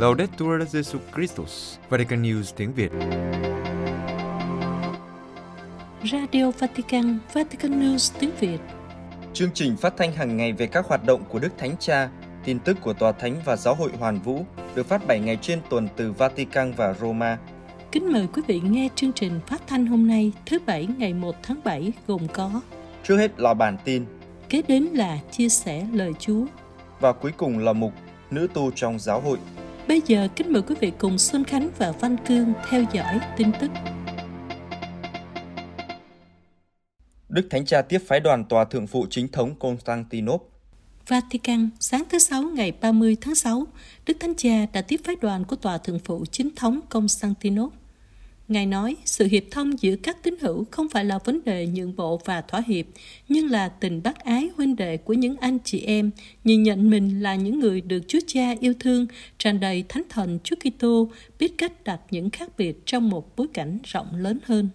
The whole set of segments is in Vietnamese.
Laudetur Jesus Christus, Vatican News tiếng Việt. Radio Vatican, Vatican News tiếng Việt. Chương trình phát thanh hàng ngày về các hoạt động của Đức Thánh Cha, tin tức của Tòa Thánh và Giáo hội Hoàn Vũ được phát 7 ngày trên tuần từ Vatican và Roma. Kính mời quý vị nghe chương trình phát thanh hôm nay thứ Bảy ngày 1 tháng 7 gồm có Trước hết là bản tin Kế đến là chia sẻ lời Chúa. và cuối cùng là mục Nữ tu trong giáo hội. Bây giờ kính mời quý vị cùng Xuân Khánh và Văn Cương theo dõi tin tức. Đức Thánh Cha tiếp phái đoàn tòa thượng phụ chính thống Constantinople. Vatican, sáng thứ Sáu ngày 30 tháng 6, Đức Thánh Cha đã tiếp phái đoàn của Tòa Thượng phụ Chính thống Constantinople. Ngài nói, sự hiệp thông giữa các tín hữu không phải là vấn đề nhượng bộ và thỏa hiệp, nhưng là tình bác ái huynh đệ của những anh chị em, nhìn nhận mình là những người được Chúa Cha yêu thương, tràn đầy thánh thần Chúa Kitô, biết cách đặt những khác biệt trong một bối cảnh rộng lớn hơn.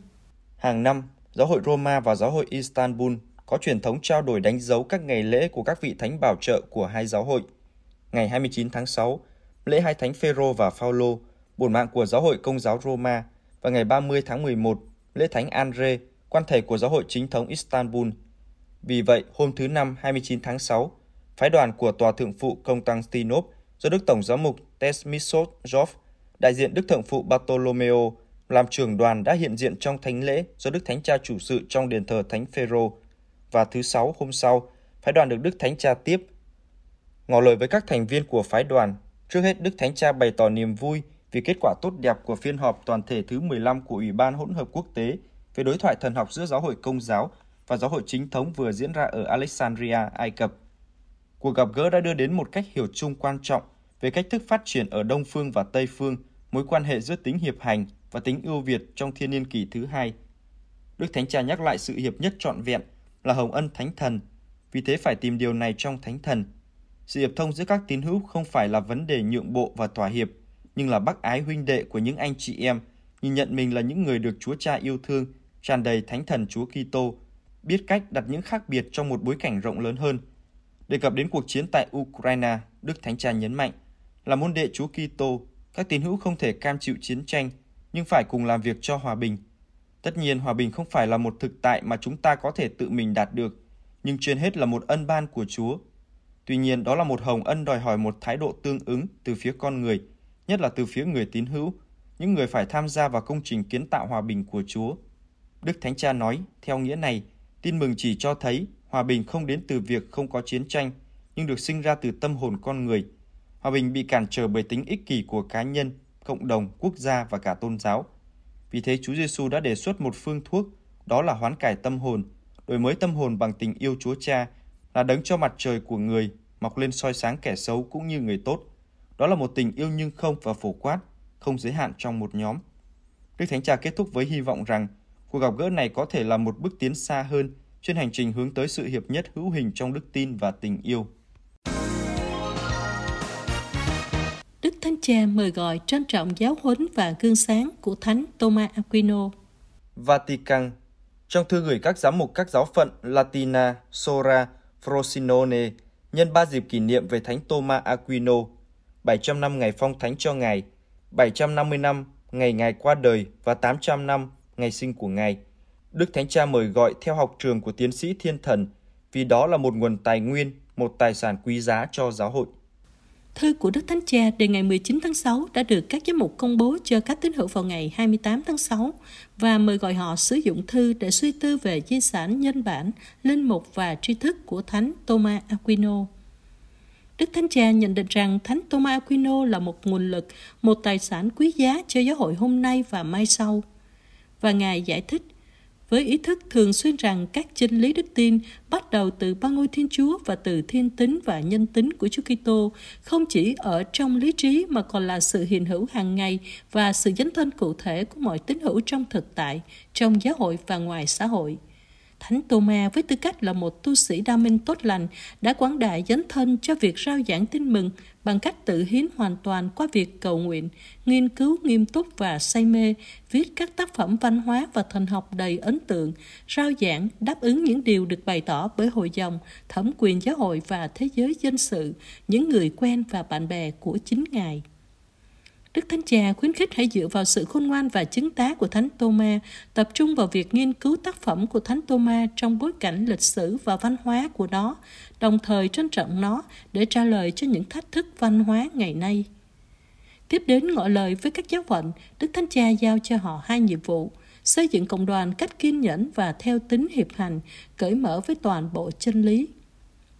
Hàng năm, Giáo hội Roma và Giáo hội Istanbul có truyền thống trao đổi đánh dấu các ngày lễ của các vị thánh bảo trợ của hai giáo hội. Ngày 29 tháng 6, lễ hai thánh Phêrô và Phaolô, bổn mạng của Giáo hội Công giáo Roma và ngày 30 tháng 11, lễ thánh Andre, quan thể của Giáo hội chính thống Istanbul. Vì vậy, hôm thứ Năm 29 tháng 6, phái đoàn của Tòa Thượng phụ Constantinople do Đức Tổng giám mục Tesmisot Jov, đại diện Đức Thượng phụ Bartolomeo làm trưởng đoàn đã hiện diện trong thánh lễ do Đức Thánh Cha chủ sự trong đền thờ Thánh Phêrô và thứ sáu hôm sau, phái đoàn được Đức Thánh Cha tiếp. Ngỏ lời với các thành viên của phái đoàn, trước hết Đức Thánh Cha bày tỏ niềm vui vì kết quả tốt đẹp của phiên họp toàn thể thứ 15 của Ủy ban hỗn hợp quốc tế về đối thoại thần học giữa giáo hội công giáo và giáo hội chính thống vừa diễn ra ở Alexandria, Ai Cập. Cuộc gặp gỡ đã đưa đến một cách hiểu chung quan trọng về cách thức phát triển ở Đông Phương và Tây Phương, mối quan hệ giữa tính hiệp hành và tính ưu việt trong thiên niên kỷ thứ hai. Đức Thánh Cha nhắc lại sự hiệp nhất trọn vẹn là hồng ân thánh thần, vì thế phải tìm điều này trong thánh thần. Sự hiệp thông giữa các tín hữu không phải là vấn đề nhượng bộ và thỏa hiệp, nhưng là bác ái huynh đệ của những anh chị em, nhìn nhận mình là những người được Chúa Cha yêu thương, tràn đầy thánh thần Chúa Kitô, biết cách đặt những khác biệt trong một bối cảnh rộng lớn hơn. Đề cập đến cuộc chiến tại Ukraine, Đức Thánh Cha nhấn mạnh là môn đệ Chúa Kitô, các tín hữu không thể cam chịu chiến tranh, nhưng phải cùng làm việc cho hòa bình. Tất nhiên hòa bình không phải là một thực tại mà chúng ta có thể tự mình đạt được, nhưng trên hết là một ân ban của Chúa. Tuy nhiên đó là một hồng ân đòi hỏi một thái độ tương ứng từ phía con người, nhất là từ phía người tín hữu, những người phải tham gia vào công trình kiến tạo hòa bình của Chúa. Đức Thánh Cha nói, theo nghĩa này, tin mừng chỉ cho thấy hòa bình không đến từ việc không có chiến tranh, nhưng được sinh ra từ tâm hồn con người. Hòa bình bị cản trở bởi tính ích kỷ của cá nhân, cộng đồng, quốc gia và cả tôn giáo. Vì thế Chúa Giêsu đã đề xuất một phương thuốc, đó là hoán cải tâm hồn, đổi mới tâm hồn bằng tình yêu Chúa Cha, là đấng cho mặt trời của người mọc lên soi sáng kẻ xấu cũng như người tốt. Đó là một tình yêu nhưng không và phổ quát, không giới hạn trong một nhóm. Đức Thánh Cha kết thúc với hy vọng rằng cuộc gặp gỡ này có thể là một bước tiến xa hơn trên hành trình hướng tới sự hiệp nhất hữu hình trong đức tin và tình yêu. Đức Thánh Cha mời gọi trân trọng giáo huấn và gương sáng của Thánh Thomas Aquino. Vatican trong thư gửi các giám mục các giáo phận Latina, Sora, Frosinone nhân ba dịp kỷ niệm về Thánh Thomas Aquino, 700 năm ngày phong thánh cho Ngài, 750 năm ngày Ngài qua đời và 800 năm ngày sinh của Ngài. Đức Thánh Cha mời gọi theo học trường của tiến sĩ thiên thần vì đó là một nguồn tài nguyên, một tài sản quý giá cho giáo hội. Thư của Đức Thánh Cha đề ngày 19 tháng 6 đã được các giám mục công bố cho các tín hữu vào ngày 28 tháng 6 và mời gọi họ sử dụng thư để suy tư về di sản nhân bản, linh mục và tri thức của Thánh Thomas Aquino. Đức Thánh Cha nhận định rằng Thánh Thomas Aquino là một nguồn lực, một tài sản quý giá cho giáo hội hôm nay và mai sau. Và Ngài giải thích, với ý thức thường xuyên rằng các chân lý đức tin bắt đầu từ ba ngôi Thiên Chúa và từ thiên tính và nhân tính của Chúa Kitô không chỉ ở trong lý trí mà còn là sự hiện hữu hàng ngày và sự dấn thân cụ thể của mọi tín hữu trong thực tại, trong giáo hội và ngoài xã hội. Thánh Tô-ma với tư cách là một tu sĩ đa minh tốt lành đã quảng đại dấn thân cho việc rao giảng tin mừng bằng cách tự hiến hoàn toàn qua việc cầu nguyện, nghiên cứu nghiêm túc và say mê, viết các tác phẩm văn hóa và thần học đầy ấn tượng, rao giảng đáp ứng những điều được bày tỏ bởi hội dòng, thẩm quyền giáo hội và thế giới dân sự, những người quen và bạn bè của chính Ngài. Đức Thánh Cha khuyến khích hãy dựa vào sự khôn ngoan và chứng tá của Thánh Tô-ma, tập trung vào việc nghiên cứu tác phẩm của Thánh Tô-ma trong bối cảnh lịch sử và văn hóa của nó, đồng thời trân trọng nó để trả lời cho những thách thức văn hóa ngày nay. Tiếp đến ngỏ lời với các giáo phận, Đức Thánh Cha giao cho họ hai nhiệm vụ, xây dựng cộng đoàn cách kiên nhẫn và theo tính hiệp hành, cởi mở với toàn bộ chân lý.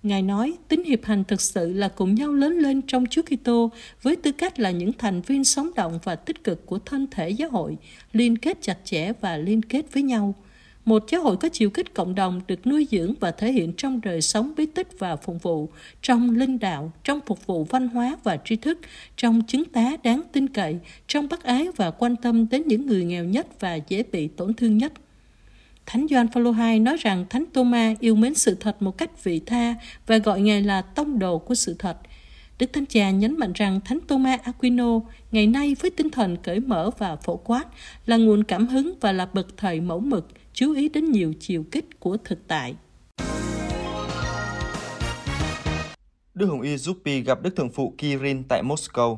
Ngài nói, tính hiệp hành thực sự là cùng nhau lớn lên trong Chúa Kitô với tư cách là những thành viên sống động và tích cực của thân thể giáo hội, liên kết chặt chẽ và liên kết với nhau. Một giáo hội có chiều kích cộng đồng được nuôi dưỡng và thể hiện trong đời sống bí tích và phục vụ, trong linh đạo, trong phục vụ văn hóa và tri thức, trong chứng tá đáng tin cậy, trong bác ái và quan tâm đến những người nghèo nhất và dễ bị tổn thương nhất. Thánh Gioan Phaolô II nói rằng Thánh Tô-ma yêu mến sự thật một cách vị tha và gọi Ngài là tông đồ của sự thật. Đức Thánh Cha nhấn mạnh rằng Thánh Tô-ma Aquino ngày nay với tinh thần cởi mở và phổ quát là nguồn cảm hứng và là bậc thầy mẫu mực, chú ý đến nhiều chiều kích của thực tại. Đức Hồng Y Zuppi gặp Đức Thượng phụ Kirin tại Moscow.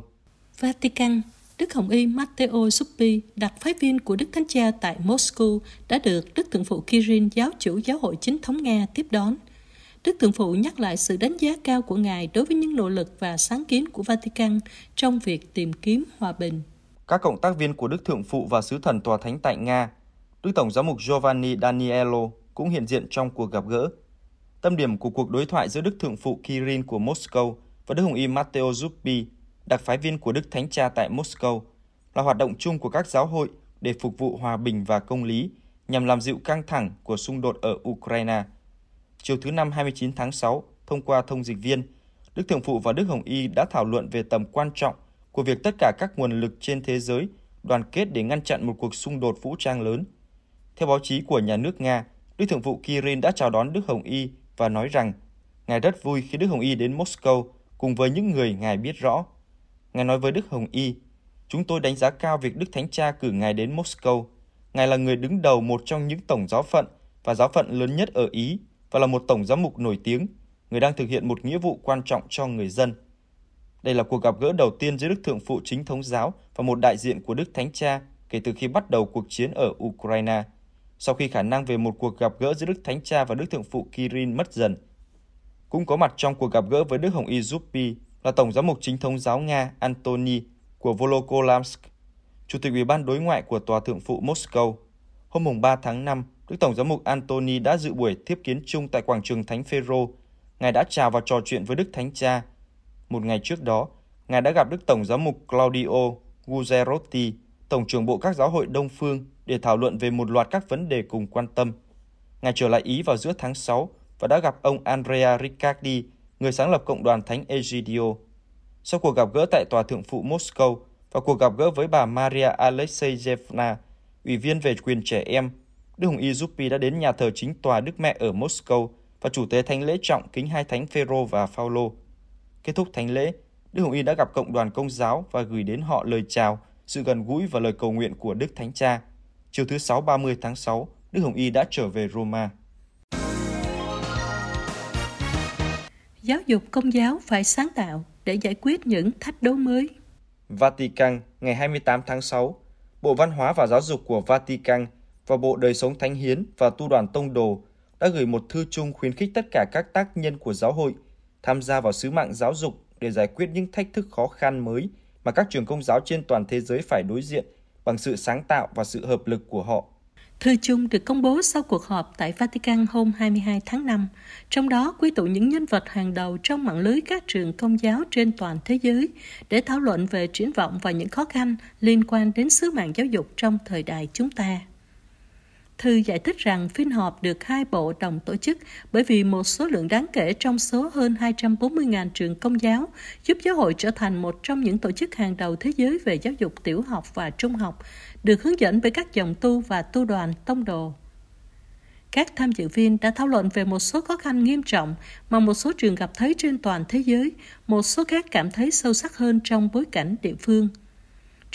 Vatican Đức Hồng Y Matteo Zuppi, đặc phái viên của Đức Thánh Cha tại Moscow, đã được Đức Thượng phụ Kirin, giáo chủ giáo hội chính thống Nga, tiếp đón. Đức Thượng phụ nhắc lại sự đánh giá cao của Ngài đối với những nỗ lực và sáng kiến của Vatican trong việc tìm kiếm hòa bình. Các cộng tác viên của Đức Thượng phụ và Sứ thần Tòa Thánh tại Nga, Đức Tổng giám mục Giovanni Daniello cũng hiện diện trong cuộc gặp gỡ. Tâm điểm của cuộc đối thoại giữa Đức Thượng phụ Kirin của Moscow và Đức Hồng Y Matteo Zuppi đặc phái viên của Đức Thánh Cha tại Moscow, là hoạt động chung của các giáo hội để phục vụ hòa bình và công lý nhằm làm dịu căng thẳng của xung đột ở Ukraine. Chiều thứ Năm 29 tháng 6, thông qua thông dịch viên, Đức Thượng Phụ và Đức Hồng Y đã thảo luận về tầm quan trọng của việc tất cả các nguồn lực trên thế giới đoàn kết để ngăn chặn một cuộc xung đột vũ trang lớn. Theo báo chí của nhà nước Nga, Đức Thượng Phụ Kirin đã chào đón Đức Hồng Y và nói rằng Ngài rất vui khi Đức Hồng Y đến Moscow cùng với những người Ngài biết rõ. Ngài nói với Đức Hồng Y, chúng tôi đánh giá cao việc Đức Thánh Cha cử Ngài đến Moscow. Ngài là người đứng đầu một trong những tổng giáo phận và giáo phận lớn nhất ở Ý và là một tổng giám mục nổi tiếng, người đang thực hiện một nghĩa vụ quan trọng cho người dân. Đây là cuộc gặp gỡ đầu tiên giữa Đức Thượng Phụ Chính Thống Giáo và một đại diện của Đức Thánh Cha kể từ khi bắt đầu cuộc chiến ở Ukraine, sau khi khả năng về một cuộc gặp gỡ giữa Đức Thánh Cha và Đức Thượng Phụ Kirin mất dần. Cũng có mặt trong cuộc gặp gỡ với Đức Hồng Y Zuppi là Tổng giám mục chính thống giáo Nga Antony của Volokolamsk, Chủ tịch Ủy ban đối ngoại của Tòa Thượng phụ Moscow. Hôm mùng 3 tháng 5, Đức Tổng giám mục Antony đã dự buổi tiếp kiến chung tại quảng trường Thánh Phêrô. Ngài đã chào và trò chuyện với Đức Thánh Cha. Một ngày trước đó, Ngài đã gặp Đức Tổng giám mục Claudio Guzerotti, Tổng trưởng bộ các giáo hội Đông Phương để thảo luận về một loạt các vấn đề cùng quan tâm. Ngài trở lại Ý vào giữa tháng 6 và đã gặp ông Andrea Riccardi, người sáng lập Cộng đoàn Thánh Egidio. Sau cuộc gặp gỡ tại Tòa Thượng phụ Moscow và cuộc gặp gỡ với bà Maria Alexeyevna, Ủy viên về quyền trẻ em, Đức Hồng Y Zuppi đã đến nhà thờ chính tòa Đức Mẹ ở Moscow và chủ tế thánh lễ trọng kính hai thánh Phêrô và Phaolô. Kết thúc thánh lễ, Đức Hồng Y đã gặp cộng đoàn công giáo và gửi đến họ lời chào, sự gần gũi và lời cầu nguyện của Đức Thánh Cha. Chiều thứ Sáu 30 tháng 6, Đức Hồng Y đã trở về Roma. Giáo dục công giáo phải sáng tạo để giải quyết những thách đố mới. Vatican ngày 28 tháng 6, Bộ Văn hóa và Giáo dục của Vatican và Bộ Đời sống Thánh Hiến và Tu đoàn Tông Đồ đã gửi một thư chung khuyến khích tất cả các tác nhân của giáo hội tham gia vào sứ mạng giáo dục để giải quyết những thách thức khó khăn mới mà các trường công giáo trên toàn thế giới phải đối diện bằng sự sáng tạo và sự hợp lực của họ. Thư chung được công bố sau cuộc họp tại Vatican hôm 22 tháng 5, trong đó quy tụ những nhân vật hàng đầu trong mạng lưới các trường công giáo trên toàn thế giới để thảo luận về triển vọng và những khó khăn liên quan đến sứ mạng giáo dục trong thời đại chúng ta. Thư giải thích rằng phiên họp được hai bộ đồng tổ chức bởi vì một số lượng đáng kể trong số hơn 240.000 trường công giáo giúp giáo hội trở thành một trong những tổ chức hàng đầu thế giới về giáo dục tiểu học và trung học, được hướng dẫn bởi các dòng tu và tu đoàn tông đồ. Các tham dự viên đã thảo luận về một số khó khăn nghiêm trọng mà một số trường gặp thấy trên toàn thế giới, một số khác cảm thấy sâu sắc hơn trong bối cảnh địa phương –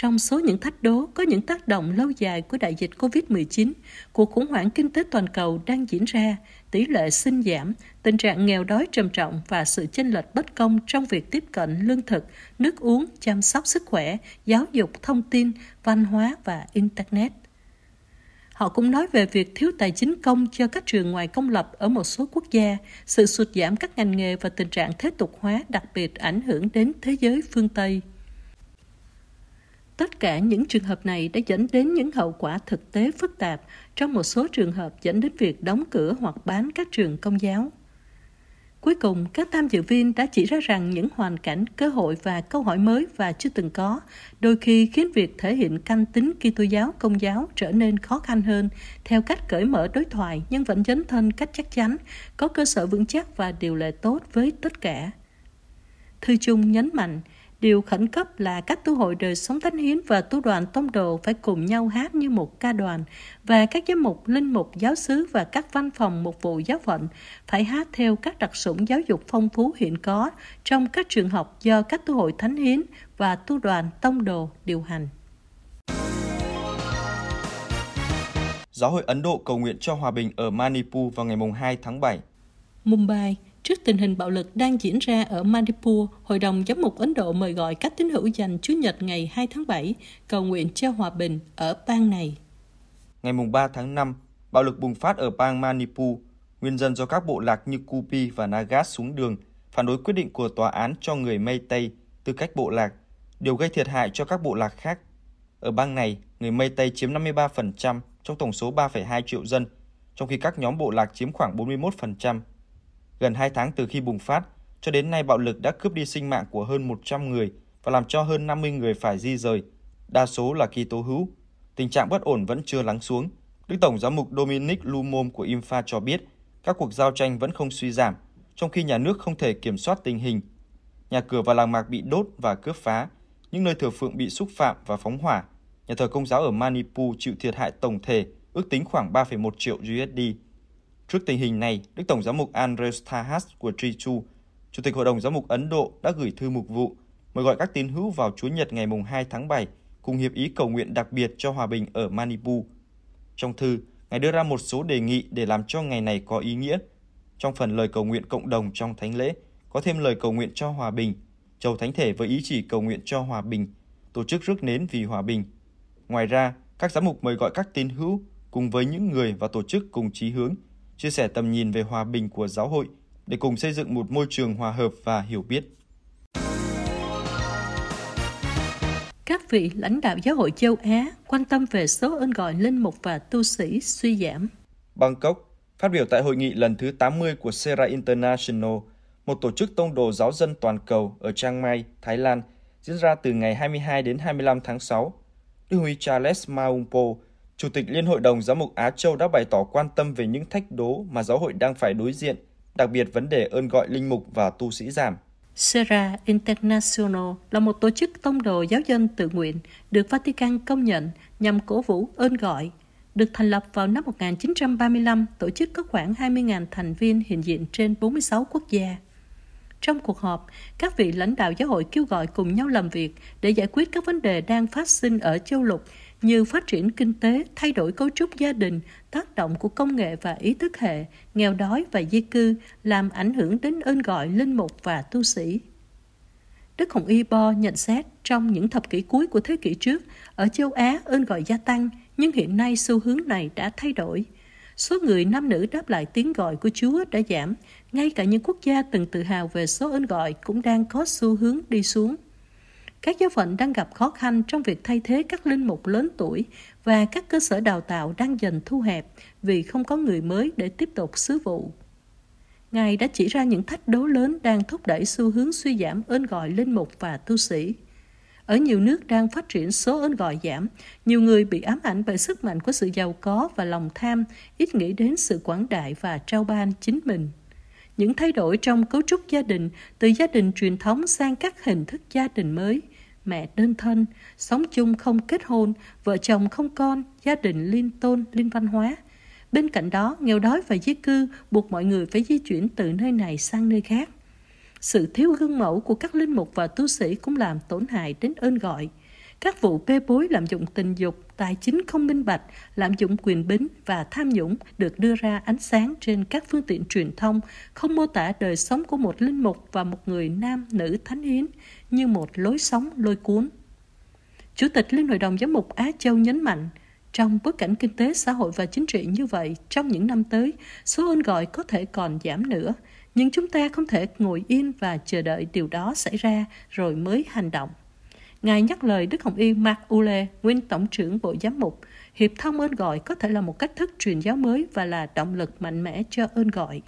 trong số những thách đố có những tác động lâu dài của đại dịch COVID-19, cuộc khủng hoảng kinh tế toàn cầu đang diễn ra, tỷ lệ sinh giảm, tình trạng nghèo đói trầm trọng và sự chênh lệch bất công trong việc tiếp cận lương thực, nước uống, chăm sóc sức khỏe, giáo dục, thông tin, văn hóa và Internet. Họ cũng nói về việc thiếu tài chính công cho các trường ngoài công lập ở một số quốc gia, sự sụt giảm các ngành nghề và tình trạng thế tục hóa đặc biệt ảnh hưởng đến thế giới phương Tây. Tất cả những trường hợp này đã dẫn đến những hậu quả thực tế phức tạp, trong một số trường hợp dẫn đến việc đóng cửa hoặc bán các trường công giáo. Cuối cùng, các tham dự viên đã chỉ ra rằng những hoàn cảnh, cơ hội và câu hỏi mới và chưa từng có, đôi khi khiến việc thể hiện canh tính Kitô giáo công giáo trở nên khó khăn hơn, theo cách cởi mở đối thoại nhưng vẫn dấn thân cách chắc chắn, có cơ sở vững chắc và điều lệ tốt với tất cả. Thư chung nhấn mạnh, Điều khẩn cấp là các tu hội đời sống thánh hiến và tu đoàn tông đồ phải cùng nhau hát như một ca đoàn và các giám mục, linh mục, giáo sứ và các văn phòng mục vụ giáo phận phải hát theo các đặc sủng giáo dục phong phú hiện có trong các trường học do các tu hội thánh hiến và tu đoàn tông đồ điều hành. Giáo hội Ấn Độ cầu nguyện cho hòa bình ở Manipur vào ngày 2 tháng 7. Mumbai, Trước tình hình bạo lực đang diễn ra ở Manipur, Hội đồng Giám mục Ấn Độ mời gọi các tín hữu dành Chúa Nhật ngày 2 tháng 7 cầu nguyện cho hòa bình ở bang này. Ngày 3 tháng 5, bạo lực bùng phát ở bang Manipur, nguyên dân do các bộ lạc như Kupi và Nagas xuống đường phản đối quyết định của tòa án cho người Mây Tây tư cách bộ lạc, điều gây thiệt hại cho các bộ lạc khác. Ở bang này, người Mây Tây chiếm 53% trong tổng số 3,2 triệu dân, trong khi các nhóm bộ lạc chiếm khoảng 41%. Gần 2 tháng từ khi bùng phát, cho đến nay bạo lực đã cướp đi sinh mạng của hơn 100 người và làm cho hơn 50 người phải di rời, đa số là Kitô hữu. Tình trạng bất ổn vẫn chưa lắng xuống. Đức Tổng giám mục Dominic Lumom của IMFA cho biết các cuộc giao tranh vẫn không suy giảm, trong khi nhà nước không thể kiểm soát tình hình. Nhà cửa và làng mạc bị đốt và cướp phá, những nơi thờ phượng bị xúc phạm và phóng hỏa. Nhà thờ công giáo ở Manipur chịu thiệt hại tổng thể ước tính khoảng 3,1 triệu USD. Trước tình hình này, Đức Tổng giám mục Andres Tahas của Trichu, Chủ tịch Hội đồng Giám mục Ấn Độ đã gửi thư mục vụ mời gọi các tín hữu vào Chúa Nhật ngày 2 tháng 7 cùng hiệp ý cầu nguyện đặc biệt cho hòa bình ở Manipur. Trong thư, Ngài đưa ra một số đề nghị để làm cho ngày này có ý nghĩa. Trong phần lời cầu nguyện cộng đồng trong thánh lễ, có thêm lời cầu nguyện cho hòa bình, chầu thánh thể với ý chỉ cầu nguyện cho hòa bình, tổ chức rước nến vì hòa bình. Ngoài ra, các giám mục mời gọi các tín hữu cùng với những người và tổ chức cùng chí hướng chia sẻ tầm nhìn về hòa bình của giáo hội để cùng xây dựng một môi trường hòa hợp và hiểu biết. Các vị lãnh đạo giáo hội châu Á quan tâm về số ơn gọi linh mục và tu sĩ suy giảm. Bangkok, phát biểu tại hội nghị lần thứ 80 của Sera International, một tổ chức tông đồ giáo dân toàn cầu ở Chiang Mai, Thái Lan, diễn ra từ ngày 22 đến 25 tháng 6. Đức Huy Charles Maungpo, Chủ tịch Liên hội đồng Giám mục Á Châu đã bày tỏ quan tâm về những thách đố mà giáo hội đang phải đối diện, đặc biệt vấn đề ơn gọi linh mục và tu sĩ giảm. Sera International là một tổ chức tông đồ giáo dân tự nguyện được Vatican công nhận nhằm cổ vũ ơn gọi. Được thành lập vào năm 1935, tổ chức có khoảng 20.000 thành viên hiện diện trên 46 quốc gia. Trong cuộc họp, các vị lãnh đạo giáo hội kêu gọi cùng nhau làm việc để giải quyết các vấn đề đang phát sinh ở châu lục như phát triển kinh tế, thay đổi cấu trúc gia đình, tác động của công nghệ và ý thức hệ, nghèo đói và di cư làm ảnh hưởng đến ơn gọi linh mục và tu sĩ. Đức Hồng Y Bo nhận xét trong những thập kỷ cuối của thế kỷ trước, ở châu Á ơn gọi gia tăng, nhưng hiện nay xu hướng này đã thay đổi. Số người nam nữ đáp lại tiếng gọi của Chúa đã giảm, ngay cả những quốc gia từng tự hào về số ơn gọi cũng đang có xu hướng đi xuống. Các giáo phận đang gặp khó khăn trong việc thay thế các linh mục lớn tuổi và các cơ sở đào tạo đang dần thu hẹp vì không có người mới để tiếp tục sứ vụ. Ngài đã chỉ ra những thách đố lớn đang thúc đẩy xu hướng suy giảm ơn gọi linh mục và tu sĩ. Ở nhiều nước đang phát triển số ơn gọi giảm, nhiều người bị ám ảnh bởi sức mạnh của sự giàu có và lòng tham, ít nghĩ đến sự quảng đại và trao ban chính mình. Những thay đổi trong cấu trúc gia đình, từ gia đình truyền thống sang các hình thức gia đình mới, mẹ đơn thân, sống chung không kết hôn, vợ chồng không con, gia đình liên tôn, liên văn hóa. Bên cạnh đó, nghèo đói và di cư buộc mọi người phải di chuyển từ nơi này sang nơi khác. Sự thiếu gương mẫu của các linh mục và tu sĩ cũng làm tổn hại đến ơn gọi các vụ bê bối lạm dụng tình dục, tài chính không minh bạch, lạm dụng quyền bính và tham nhũng được đưa ra ánh sáng trên các phương tiện truyền thông, không mô tả đời sống của một linh mục và một người nam nữ thánh hiến như một lối sống lôi cuốn. Chủ tịch Liên hội đồng giám mục Á Châu nhấn mạnh, trong bối cảnh kinh tế, xã hội và chính trị như vậy, trong những năm tới, số ơn gọi có thể còn giảm nữa, nhưng chúng ta không thể ngồi yên và chờ đợi điều đó xảy ra rồi mới hành động. Ngài nhắc lời Đức Hồng Y Mark Ule, nguyên Tổng trưởng Bộ Giám mục, hiệp thông ơn gọi có thể là một cách thức truyền giáo mới và là động lực mạnh mẽ cho ơn gọi.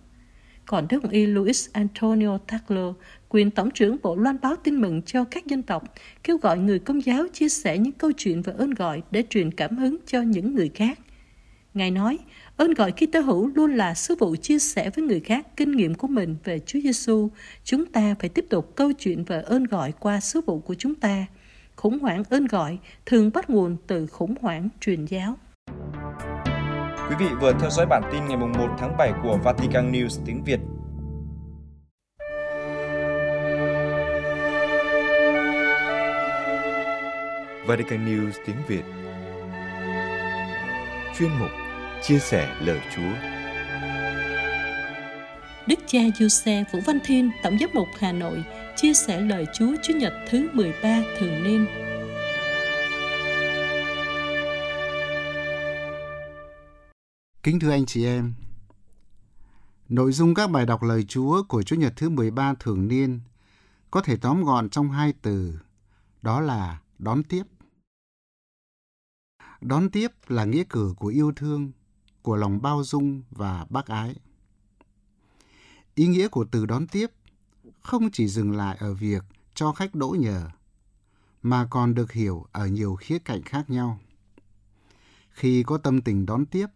Còn Đức Hồng Y Luis Antonio Tagler, quyền Tổng trưởng Bộ loan báo tin mừng cho các dân tộc, kêu gọi người công giáo chia sẻ những câu chuyện về ơn gọi để truyền cảm hứng cho những người khác. Ngài nói, ơn gọi khi tơ hữu luôn là sứ vụ chia sẻ với người khác kinh nghiệm của mình về Chúa Giêsu. Chúng ta phải tiếp tục câu chuyện về ơn gọi qua sứ vụ của chúng ta. Khủng hoảng ơn gọi thường bắt nguồn từ khủng hoảng truyền giáo. Quý vị vừa theo dõi bản tin ngày 1 tháng 7 của Vatican News tiếng Việt. Vatican News tiếng Việt Chuyên mục Chia sẻ lời Chúa Đức cha Giuse Vũ Văn Thiên, Tổng giám mục Hà Nội, chia sẻ lời Chúa Chúa Nhật thứ 13 thường niên. Kính thưa anh chị em, nội dung các bài đọc lời Chúa của Chúa Nhật thứ 13 thường niên có thể tóm gọn trong hai từ, đó là đón tiếp. Đón tiếp là nghĩa cử của yêu thương, của lòng bao dung và bác ái. Ý nghĩa của từ đón tiếp không chỉ dừng lại ở việc cho khách đỗ nhờ, mà còn được hiểu ở nhiều khía cạnh khác nhau. Khi có tâm tình đón tiếp,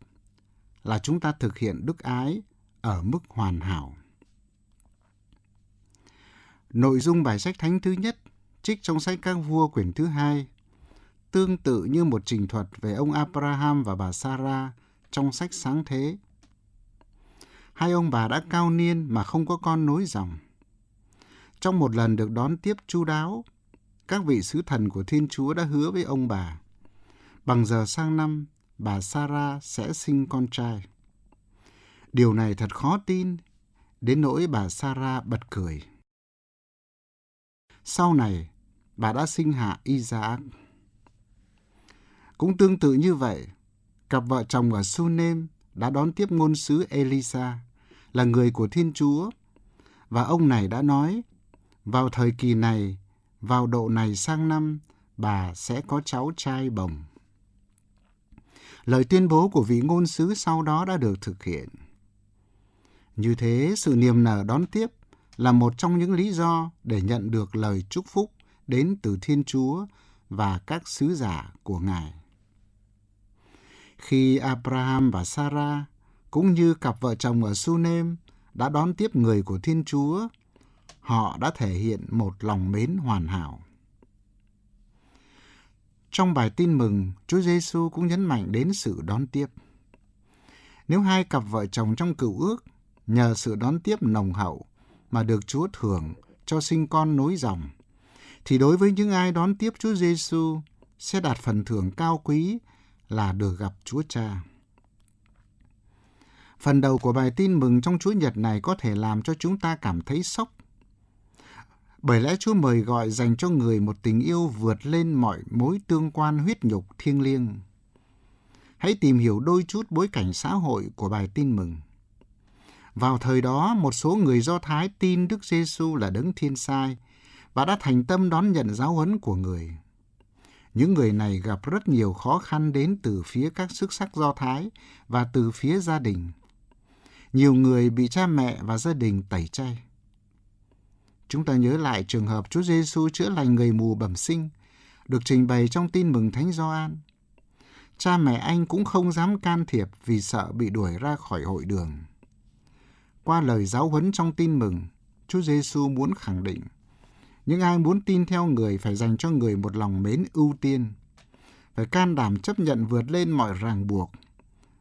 là chúng ta thực hiện đức ái ở mức hoàn hảo. Nội dung bài sách thánh thứ nhất trích trong sách các vua quyển thứ hai tương tự như một trình thuật về ông Abraham và bà Sarah trong sách sáng thế. Hai ông bà đã cao niên mà không có con nối dòng. Trong một lần được đón tiếp chu đáo, các vị sứ thần của Thiên Chúa đã hứa với ông bà, bằng giờ sang năm bà Sarah sẽ sinh con trai. Điều này thật khó tin, đến nỗi bà Sarah bật cười. Sau này, bà đã sinh hạ Isaac. Cũng tương tự như vậy, cặp vợ chồng ở Sunem đã đón tiếp ngôn sứ Elisa, là người của Thiên Chúa, và ông này đã nói, vào thời kỳ này, vào độ này sang năm, bà sẽ có cháu trai bồng. Lời tuyên bố của vị ngôn sứ sau đó đã được thực hiện. Như thế, sự niềm nở đón tiếp là một trong những lý do để nhận được lời chúc phúc đến từ Thiên Chúa và các sứ giả của Ngài. Khi Abraham và Sarah cũng như cặp vợ chồng ở Sunem đã đón tiếp người của Thiên Chúa, họ đã thể hiện một lòng mến hoàn hảo. Trong bài tin mừng, Chúa Giêsu cũng nhấn mạnh đến sự đón tiếp. Nếu hai cặp vợ chồng trong cựu ước nhờ sự đón tiếp nồng hậu mà được Chúa thưởng cho sinh con nối dòng, thì đối với những ai đón tiếp Chúa Giêsu sẽ đạt phần thưởng cao quý là được gặp Chúa Cha. Phần đầu của bài tin mừng trong Chúa Nhật này có thể làm cho chúng ta cảm thấy sốc. Bởi lẽ Chúa mời gọi dành cho người một tình yêu vượt lên mọi mối tương quan huyết nhục thiêng liêng. Hãy tìm hiểu đôi chút bối cảnh xã hội của bài tin mừng. Vào thời đó, một số người Do Thái tin Đức Giêsu là đấng thiên sai và đã thành tâm đón nhận giáo huấn của người. Những người này gặp rất nhiều khó khăn đến từ phía các sức sắc Do Thái và từ phía gia đình. Nhiều người bị cha mẹ và gia đình tẩy chay. Chúng ta nhớ lại trường hợp Chúa Giêsu chữa lành người mù bẩm sinh, được trình bày trong tin mừng Thánh Gioan. Cha mẹ anh cũng không dám can thiệp vì sợ bị đuổi ra khỏi hội đường. Qua lời giáo huấn trong tin mừng, Chúa Giêsu muốn khẳng định những ai muốn tin theo người phải dành cho người một lòng mến ưu tiên, phải can đảm chấp nhận vượt lên mọi ràng buộc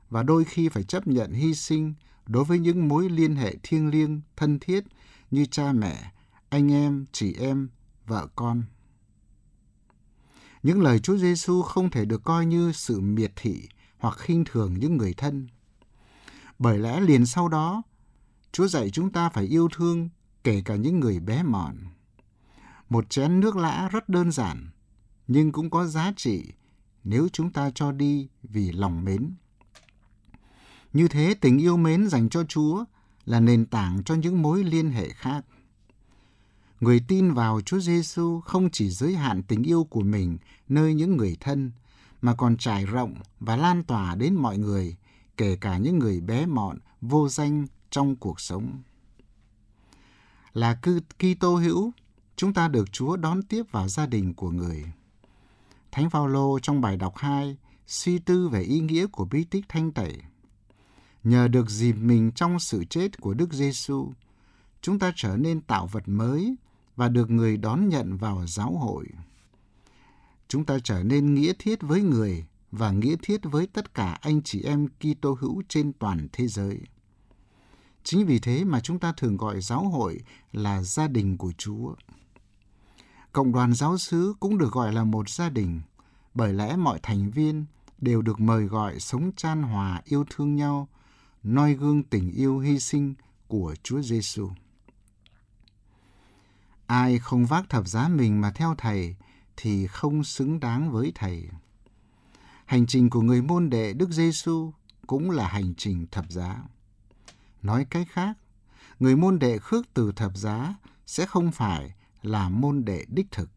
và đôi khi phải chấp nhận hy sinh đối với những mối liên hệ thiêng liêng, thân thiết như cha mẹ, anh em, chị em, vợ con. Những lời Chúa Giêsu không thể được coi như sự miệt thị hoặc khinh thường những người thân. Bởi lẽ liền sau đó, Chúa dạy chúng ta phải yêu thương kể cả những người bé mọn. Một chén nước lã rất đơn giản, nhưng cũng có giá trị nếu chúng ta cho đi vì lòng mến. Như thế tình yêu mến dành cho Chúa là nền tảng cho những mối liên hệ khác. Người tin vào Chúa Giêsu không chỉ giới hạn tình yêu của mình nơi những người thân, mà còn trải rộng và lan tỏa đến mọi người, kể cả những người bé mọn, vô danh trong cuộc sống. Là cư Kitô hữu, chúng ta được Chúa đón tiếp vào gia đình của người. Thánh Phaolô trong bài đọc 2 suy tư về ý nghĩa của bí tích thanh tẩy. Nhờ được dìm mình trong sự chết của Đức Giêsu, chúng ta trở nên tạo vật mới và được người đón nhận vào giáo hội. Chúng ta trở nên nghĩa thiết với người và nghĩa thiết với tất cả anh chị em Kitô hữu trên toàn thế giới. Chính vì thế mà chúng ta thường gọi giáo hội là gia đình của Chúa. Cộng đoàn giáo xứ cũng được gọi là một gia đình, bởi lẽ mọi thành viên đều được mời gọi sống chan hòa yêu thương nhau, noi gương tình yêu hy sinh của Chúa Giêsu. Ai không vác thập giá mình mà theo thầy thì không xứng đáng với thầy. Hành trình của người môn đệ Đức Giêsu cũng là hành trình thập giá. Nói cách khác, người môn đệ khước từ thập giá sẽ không phải là môn đệ đích thực.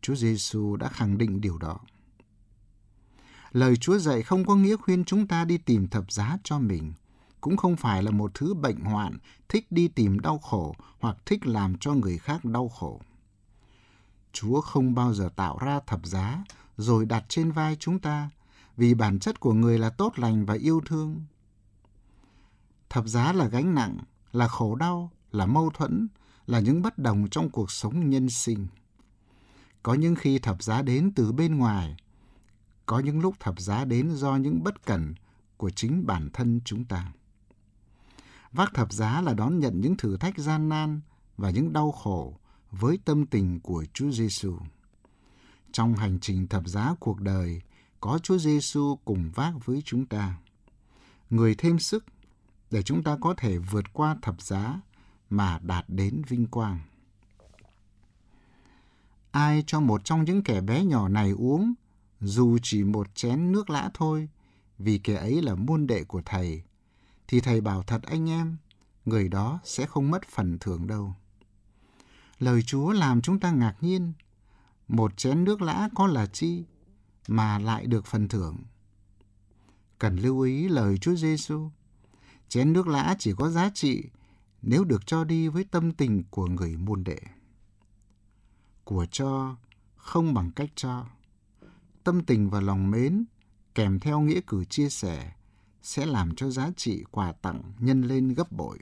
Chúa Giêsu đã khẳng định điều đó. Lời Chúa dạy không có nghĩa khuyên chúng ta đi tìm thập giá cho mình, cũng không phải là một thứ bệnh hoạn thích đi tìm đau khổ hoặc thích làm cho người khác đau khổ. Chúa không bao giờ tạo ra thập giá rồi đặt trên vai chúng ta, vì bản chất của người là tốt lành và yêu thương. Thập giá là gánh nặng, là khổ đau, là mâu thuẫn, là những bất đồng trong cuộc sống nhân sinh. Có những khi thập giá đến từ bên ngoài, có những lúc thập giá đến do những bất cẩn của chính bản thân chúng ta. Vác thập giá là đón nhận những thử thách gian nan và những đau khổ với tâm tình của Chúa Giêsu. Trong hành trình thập giá cuộc đời, có Chúa Giêsu cùng vác với chúng ta. Người thêm sức để chúng ta có thể vượt qua thập giá mà đạt đến vinh quang. Ai cho một trong những kẻ bé nhỏ này uống, dù chỉ một chén nước lã thôi, vì kẻ ấy là môn đệ của thầy, thì thầy bảo thật anh em, người đó sẽ không mất phần thưởng đâu. Lời Chúa làm chúng ta ngạc nhiên. Một chén nước lã có là chi mà lại được phần thưởng? Cần lưu ý lời Chúa Giêsu. Chén nước lã chỉ có giá trị nếu được cho đi với tâm tình của người môn đệ. Của cho không bằng cách cho. Tâm tình và lòng mến kèm theo nghĩa cử chia sẻ sẽ làm cho giá trị quà tặng nhân lên gấp bội.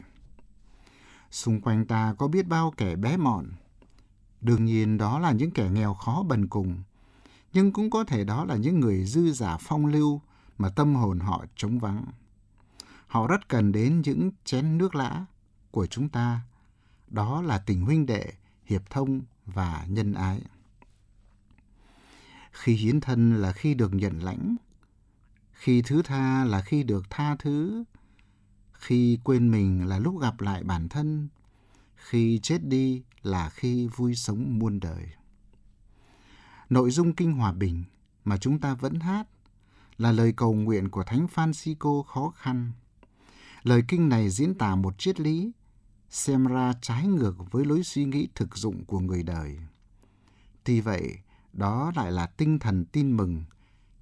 Xung quanh ta có biết bao kẻ bé mọn. Đương nhiên đó là những kẻ nghèo khó bần cùng, nhưng cũng có thể đó là những người dư giả phong lưu mà tâm hồn họ trống vắng. Họ rất cần đến những chén nước lã của chúng ta, đó là tình huynh đệ, hiệp thông và nhân ái. Khi hiến thân là khi được nhận lãnh, khi thứ tha là khi được tha thứ, khi quên mình là lúc gặp lại bản thân, khi chết đi là khi vui sống muôn đời. Nội dung kinh hòa bình mà chúng ta vẫn hát là lời cầu nguyện của Thánh Francisco khó khăn. Lời kinh này diễn tả một triết lý xem ra trái ngược với lối suy nghĩ thực dụng của người đời. Tuy vậy, đó lại là tinh thần tin mừng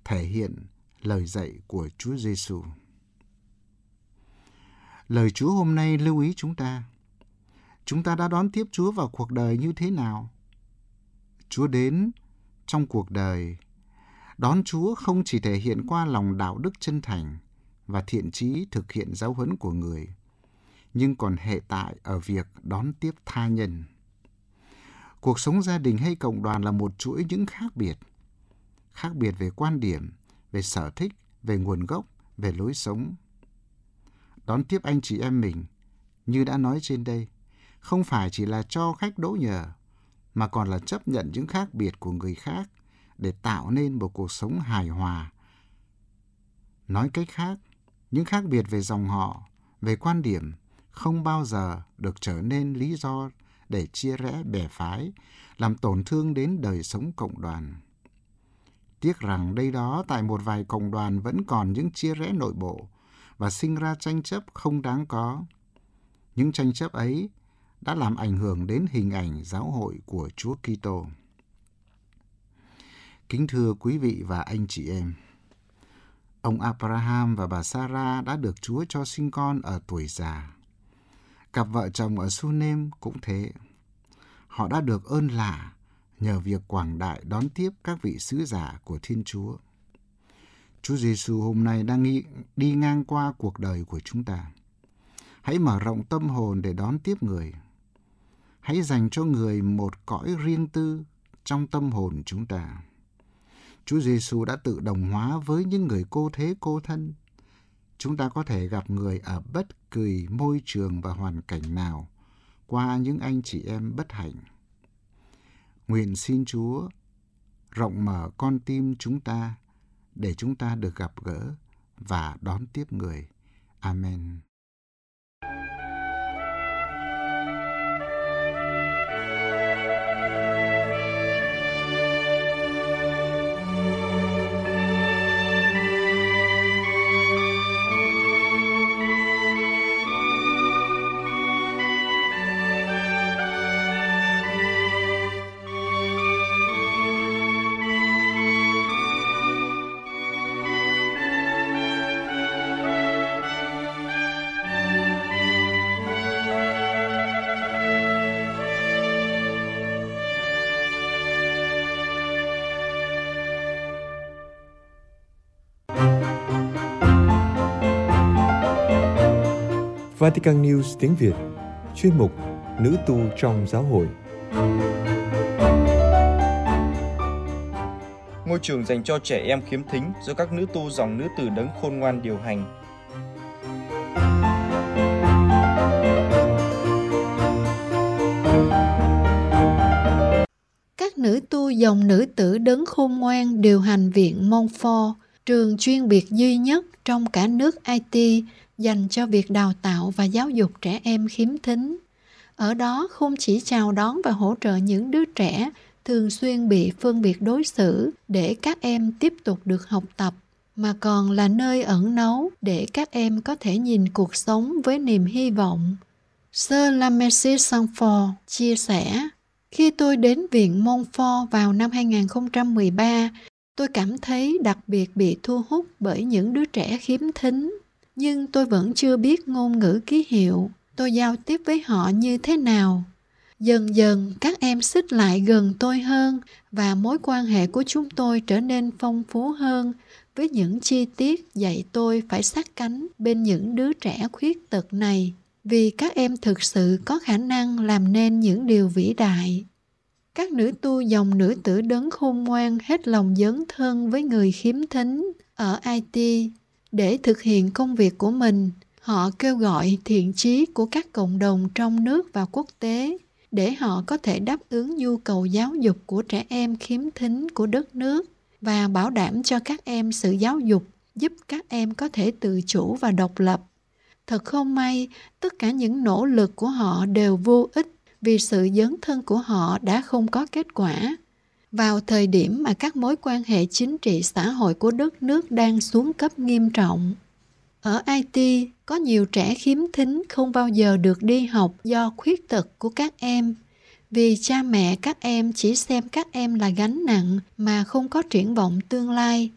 thể hiện lời dạy của Chúa Giêsu. Lời Chúa hôm nay lưu ý chúng ta. Chúng ta đã đón tiếp Chúa vào cuộc đời như thế nào? Chúa đến trong cuộc đời. Đón Chúa không chỉ thể hiện qua lòng đạo đức chân thành và thiện trí thực hiện giáo huấn của người, nhưng còn hệ tại ở việc đón tiếp tha nhân. Cuộc sống gia đình hay cộng đoàn là một chuỗi những khác biệt. Khác biệt về quan điểm, về sở thích, về nguồn gốc, về lối sống. Đón tiếp anh chị em mình, như đã nói trên đây, không phải chỉ là cho khách đỗ nhờ, mà còn là chấp nhận những khác biệt của người khác để tạo nên một cuộc sống hài hòa. Nói cách khác, những khác biệt về dòng họ, về quan điểm không bao giờ được trở nên lý do để chia rẽ bè phái, làm tổn thương đến đời sống cộng đoàn. Tiếc rằng đây đó tại một vài cộng đoàn vẫn còn những chia rẽ nội bộ và sinh ra tranh chấp không đáng có. Những tranh chấp ấy đã làm ảnh hưởng đến hình ảnh giáo hội của Chúa Kitô. Kính thưa quý vị và anh chị em, ông Abraham và bà Sarah đã được Chúa cho sinh con ở tuổi già. Cặp vợ chồng ở Sunem cũng thế. Họ đã được ơn lạ nhờ việc quảng đại đón tiếp các vị sứ giả của Thiên Chúa. Chúa Giêsu hôm nay đang đi, đi ngang qua cuộc đời của chúng ta. Hãy mở rộng tâm hồn để đón tiếp người. Hãy dành cho người một cõi riêng tư trong tâm hồn chúng ta. Chúa Giêsu đã tự đồng hóa với những người cô thế cô thân. Chúng ta có thể gặp người ở bất kỳ môi trường và hoàn cảnh nào qua những anh chị em bất hạnh. Nguyện xin Chúa rộng mở con tim chúng ta để chúng ta được gặp gỡ và đón tiếp người. Amen. Vatican News tiếng Việt Chuyên mục Nữ tu trong giáo hội Ngôi trường dành cho trẻ em khiếm thính do các nữ tu dòng nữ tử đấng khôn ngoan điều hành. Các nữ tu dòng nữ tử đấng khôn ngoan điều hành viện Montfort, trường chuyên biệt duy nhất trong cả nước IT dành cho việc đào tạo và giáo dục trẻ em khiếm thính. Ở đó không chỉ chào đón và hỗ trợ những đứa trẻ thường xuyên bị phân biệt đối xử để các em tiếp tục được học tập mà còn là nơi ẩn náu để các em có thể nhìn cuộc sống với niềm hy vọng. Sir Lamercy Sanford chia sẻ, khi tôi đến viện Montfort vào năm 2013, tôi cảm thấy đặc biệt bị thu hút bởi những đứa trẻ khiếm thính nhưng tôi vẫn chưa biết ngôn ngữ ký hiệu. Tôi giao tiếp với họ như thế nào? Dần dần, các em xích lại gần tôi hơn và mối quan hệ của chúng tôi trở nên phong phú hơn. Với những chi tiết dạy tôi phải sát cánh bên những đứa trẻ khuyết tật này. Vì các em thực sự có khả năng làm nên những điều vĩ đại. Các nữ tu dòng nữ tử đấng khôn ngoan hết lòng dấn thân với người khiếm thính ở it để thực hiện công việc của mình, họ kêu gọi thiện chí của các cộng đồng trong nước và quốc tế để họ có thể đáp ứng nhu cầu giáo dục của trẻ em khiếm thính của đất nước và bảo đảm cho các em sự giáo dục, giúp các em có thể tự chủ và độc lập. Thật không may, tất cả những nỗ lực của họ đều vô ích vì sự dấn thân của họ đã không có kết quả vào thời điểm mà các mối quan hệ chính trị xã hội của đất nước đang xuống cấp nghiêm trọng. Ở IT, có nhiều trẻ khiếm thính không bao giờ được đi học do khuyết tật của các em, vì cha mẹ các em chỉ xem các em là gánh nặng mà không có triển vọng tương lai.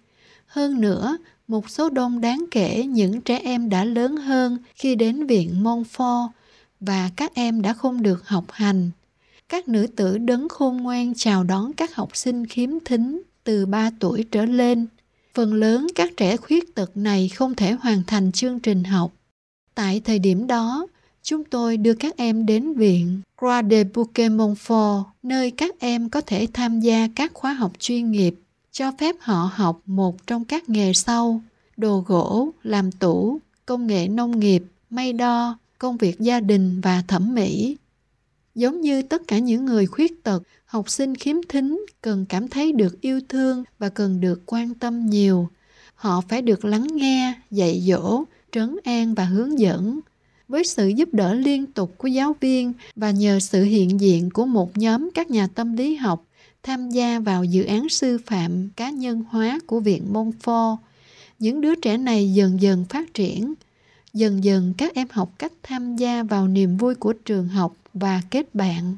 Hơn nữa, một số đông đáng kể những trẻ em đã lớn hơn khi đến viện Montfort và các em đã không được học hành các nữ tử đấng khôn ngoan chào đón các học sinh khiếm thính từ 3 tuổi trở lên. Phần lớn các trẻ khuyết tật này không thể hoàn thành chương trình học. Tại thời điểm đó, chúng tôi đưa các em đến viện Croix de Bouquet Montfort, nơi các em có thể tham gia các khóa học chuyên nghiệp, cho phép họ học một trong các nghề sau, đồ gỗ, làm tủ, công nghệ nông nghiệp, may đo, công việc gia đình và thẩm mỹ. Giống như tất cả những người khuyết tật, học sinh khiếm thính cần cảm thấy được yêu thương và cần được quan tâm nhiều. Họ phải được lắng nghe, dạy dỗ, trấn an và hướng dẫn. Với sự giúp đỡ liên tục của giáo viên và nhờ sự hiện diện của một nhóm các nhà tâm lý học tham gia vào dự án sư phạm cá nhân hóa của Viện Montfort, những đứa trẻ này dần dần phát triển. Dần dần, các em học cách tham gia vào niềm vui của trường học và kết bạn.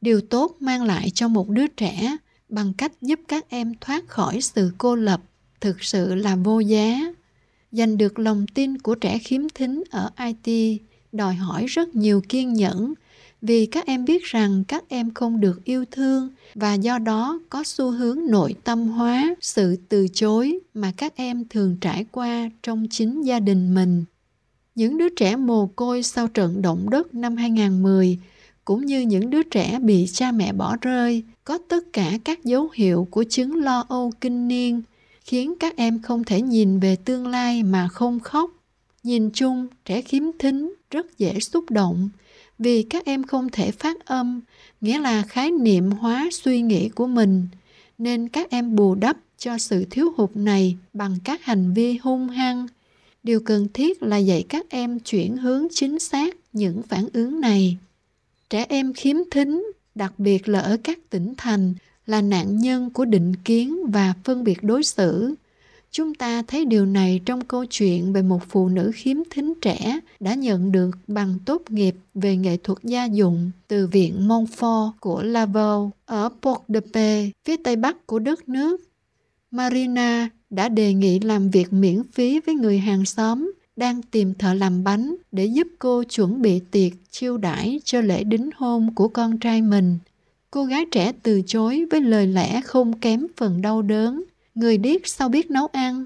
Điều tốt mang lại cho một đứa trẻ bằng cách giúp các em thoát khỏi sự cô lập thực sự là vô giá. Giành được lòng tin của trẻ khiếm thính ở IT đòi hỏi rất nhiều kiên nhẫn vì các em biết rằng các em không được yêu thương và do đó có xu hướng nội tâm hóa sự từ chối mà các em thường trải qua trong chính gia đình mình. Những đứa trẻ mồ côi sau trận động đất năm 2010 cũng như những đứa trẻ bị cha mẹ bỏ rơi có tất cả các dấu hiệu của chứng lo âu kinh niên khiến các em không thể nhìn về tương lai mà không khóc. Nhìn chung, trẻ khiếm thính rất dễ xúc động vì các em không thể phát âm, nghĩa là khái niệm hóa suy nghĩ của mình, nên các em bù đắp cho sự thiếu hụt này bằng các hành vi hung hăng. Điều cần thiết là dạy các em chuyển hướng chính xác những phản ứng này. Trẻ em khiếm thính, đặc biệt là ở các tỉnh thành, là nạn nhân của định kiến và phân biệt đối xử chúng ta thấy điều này trong câu chuyện về một phụ nữ khiếm thính trẻ đã nhận được bằng tốt nghiệp về nghệ thuật gia dụng từ Viện Montfort của Laval ở Port-de-Paix, phía tây bắc của đất nước. Marina đã đề nghị làm việc miễn phí với người hàng xóm đang tìm thợ làm bánh để giúp cô chuẩn bị tiệc chiêu đãi cho lễ đính hôn của con trai mình. Cô gái trẻ từ chối với lời lẽ không kém phần đau đớn người điếc sao biết nấu ăn.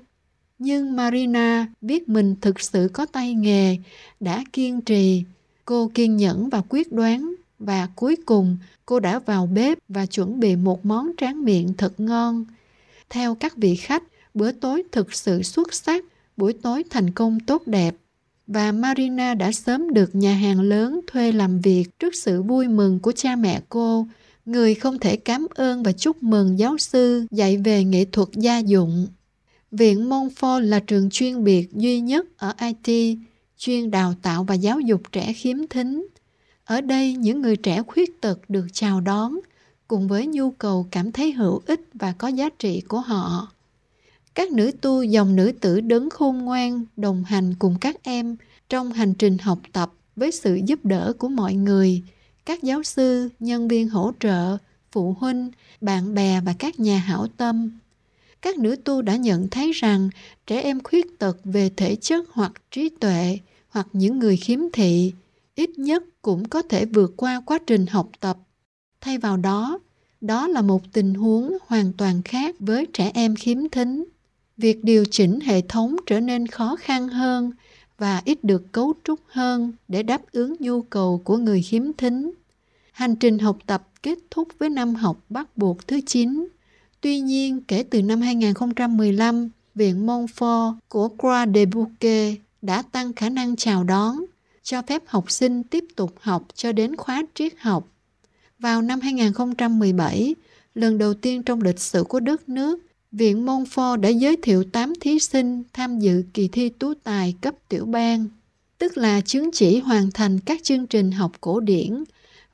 Nhưng Marina biết mình thực sự có tay nghề, đã kiên trì. Cô kiên nhẫn và quyết đoán và cuối cùng cô đã vào bếp và chuẩn bị một món tráng miệng thật ngon. Theo các vị khách, bữa tối thực sự xuất sắc, buổi tối thành công tốt đẹp. Và Marina đã sớm được nhà hàng lớn thuê làm việc trước sự vui mừng của cha mẹ cô người không thể cảm ơn và chúc mừng giáo sư dạy về nghệ thuật gia dụng. Viện Montfort là trường chuyên biệt duy nhất ở IT, chuyên đào tạo và giáo dục trẻ khiếm thính. Ở đây, những người trẻ khuyết tật được chào đón, cùng với nhu cầu cảm thấy hữu ích và có giá trị của họ. Các nữ tu dòng nữ tử đấng khôn ngoan đồng hành cùng các em trong hành trình học tập với sự giúp đỡ của mọi người – các giáo sư, nhân viên hỗ trợ, phụ huynh, bạn bè và các nhà hảo tâm. Các nữ tu đã nhận thấy rằng trẻ em khuyết tật về thể chất hoặc trí tuệ hoặc những người khiếm thị ít nhất cũng có thể vượt qua quá trình học tập. Thay vào đó, đó là một tình huống hoàn toàn khác với trẻ em khiếm thính. Việc điều chỉnh hệ thống trở nên khó khăn hơn và ít được cấu trúc hơn để đáp ứng nhu cầu của người khiếm thính. Hành trình học tập kết thúc với năm học bắt buộc thứ 9. Tuy nhiên, kể từ năm 2015, Viện Montfort của Croix de Bouquet đã tăng khả năng chào đón, cho phép học sinh tiếp tục học cho đến khóa triết học. Vào năm 2017, lần đầu tiên trong lịch sử của đất nước, Viện Montfort đã giới thiệu 8 thí sinh tham dự kỳ thi tú tài cấp tiểu bang, tức là chứng chỉ hoàn thành các chương trình học cổ điển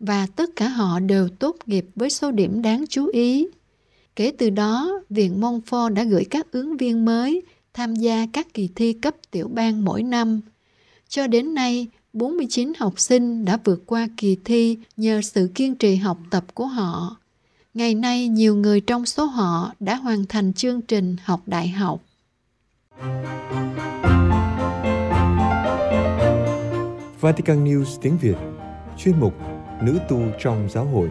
và tất cả họ đều tốt nghiệp với số điểm đáng chú ý. Kể từ đó, Viện Montfort đã gửi các ứng viên mới tham gia các kỳ thi cấp tiểu bang mỗi năm. Cho đến nay, 49 học sinh đã vượt qua kỳ thi nhờ sự kiên trì học tập của họ. Ngày nay, nhiều người trong số họ đã hoàn thành chương trình học đại học. Vatican News tiếng Việt Chuyên mục Nữ tu trong giáo hội